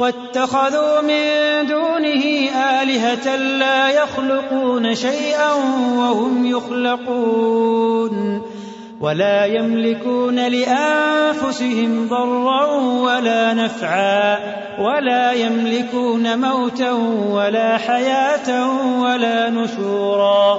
واتخذوا من دونه آلهة لا يخلقون شيئا وهم يخلقون ولا يملكون لأنفسهم ضرا ولا نفعا ولا يملكون موتا ولا حياة ولا نشورا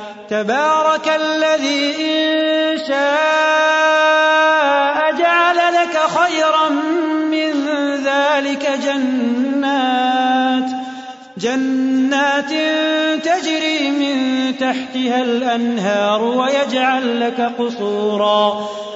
تبارك الذي إن شاء جعل لك خيرا من ذلك جنات جنات تجري من تحتها الأنهار ويجعل لك قصورا.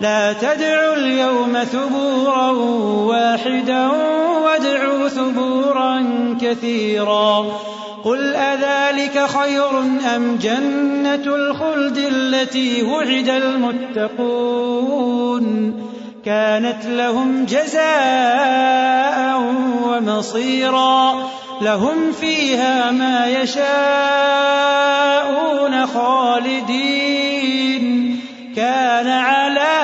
لا تدعوا اليوم ثبورا واحدا وادعوا ثبورا كثيرا. قل أذلك خير أم جنة الخلد التي وعد المتقون؟ كانت لهم جزاء ومصيرا. لهم فيها ما يشاءون خالدين. كان على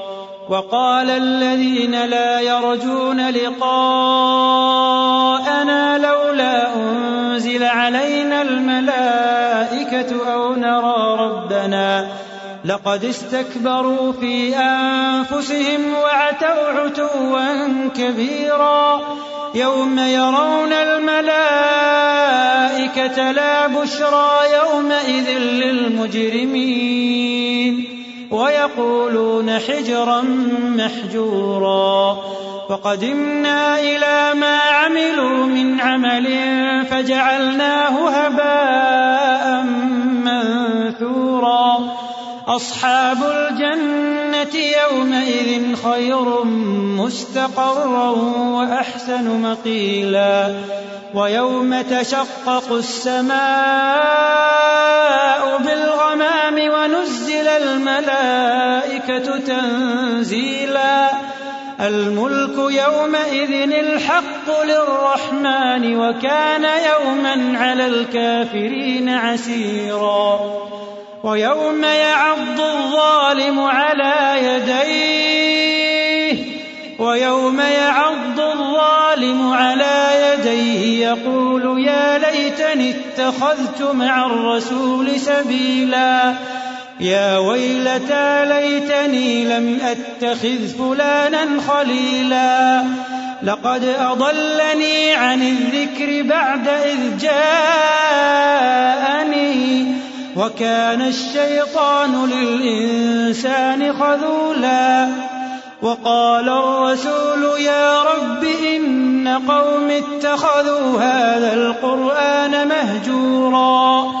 وقال الذين لا يرجون لقاءنا لولا أنزل علينا الملائكة أو نرى ربنا لقد استكبروا في أنفسهم وعتوا عتوا كبيرا يوم يرون الملائكة لا بشرى يومئذ للمجرمين ويقولون حجرا محجورا. وقدمنا إلى ما عملوا من عمل فجعلناه هباء منثورا. أصحاب الجنة يومئذ خير مستقرا وأحسن مقيلا. ويوم تشقق السماء بالغمام الملائكة تنزيلا. الملك يومئذ الحق للرحمن وكان يوما على الكافرين عسيرا. ويوم يعض الظالم على يديه. ويوم يعض الظالم على يديه يقول يا ليتني اتخذت مع الرسول سبيلا. يا ويلتى ليتني لم أتخذ فلانا خليلا. لقد أضلني عن الذكر بعد إذ جاءني. وكان الشيطان للإنسان خذولا. وقال الرسول يا رب إن قوم اتخذوا هذا القرآن مهجورا.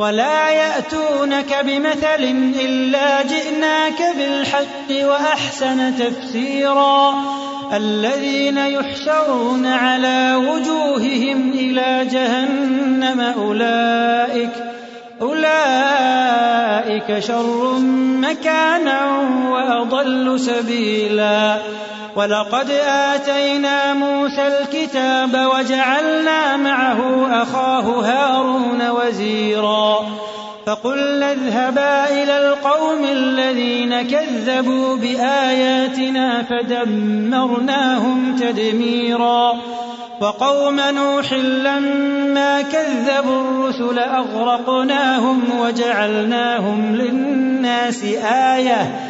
ولا يأتونك بمثل إلا جئناك بالحق وأحسن تفسيرا. الذين يحشرون على وجوههم إلى جهنم أولئك أولئك شر مكانا وأضل سبيلا. ولقد آتينا موسى الكتاب وجعلنا معه أخاه هارون وزيرا فقلنا اذهبا إلى القوم الذين كذبوا بآياتنا فدمرناهم تدميرا وقوم نوح لما كذبوا الرسل أغرقناهم وجعلناهم للناس آية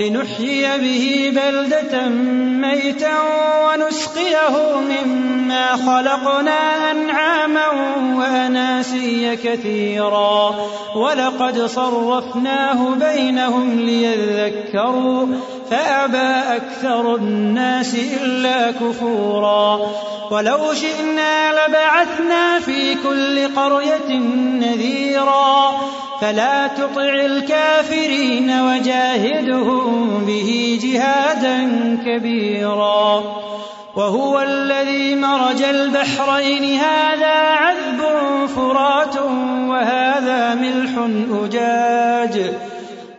لنحيي به بلدة ميتا ونسقيه مما خلقنا أنعاما وأناسيا كثيرا. ولقد صرفناه بينهم ليذكروا فأبى أكثر الناس إلا كفورا. ولو شئنا لبعثنا في كل قرية نذيرا. فلا تطع الكافرين وجاهدهم به جهادا كبيرا. وهو الذي مرج البحرين. هذا عذب فرات وهذا ملح أجاج.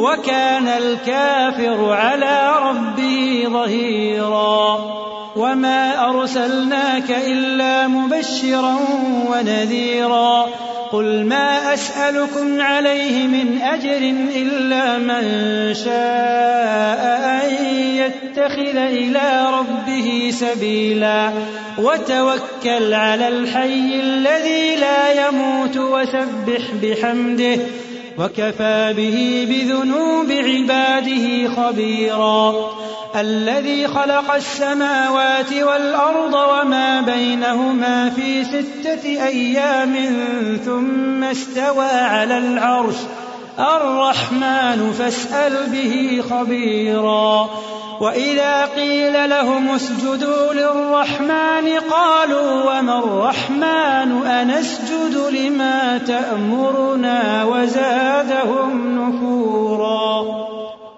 وكان الكافر على ربه ظهيرا وما أرسلناك إلا مبشرا ونذيرا قل ما أسألكم عليه من أجر إلا من شاء أن يتخذ إلى ربه سبيلا وتوكل على الحي الذي لا يموت وسبح بحمده وكفى به بذنوب عباده خبيرا. الذي خلق السماوات والأرض وما بينهما في ستة أيام ثم استوى على العرش. الرحمن فاسأل به خبيرا. وإذا قيل لهم اسجدوا للرحمن قالوا وما الرحمن أنسجد لما تأمرنا وزادهم نفورا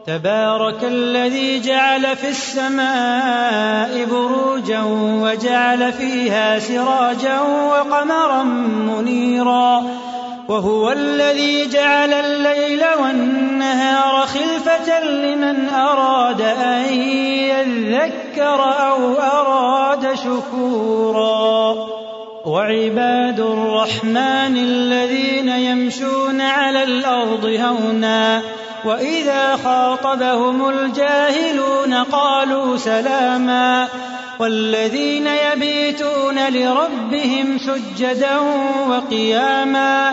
تبارك الذي جعل في السماء بروجا وجعل فيها سراجا وقمرا منيرا وهو الذي جعل الليل والنهار خلفة لمن أراد أن يذكر أو أراد شكورا. وعباد الرحمن الذين يمشون على الأرض هونا وإذا خاطبهم الجاهلون قالوا سلاما. والذين يبيتون لربهم سجدا وقياما.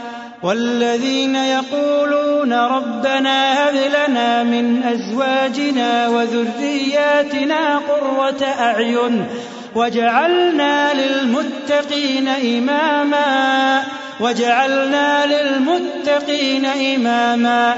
والذين يقولون ربنا هب لنا من أزواجنا وذرياتنا قرة أعين وجعلنا للمتقين إماما وجعلنا للمتقين إماما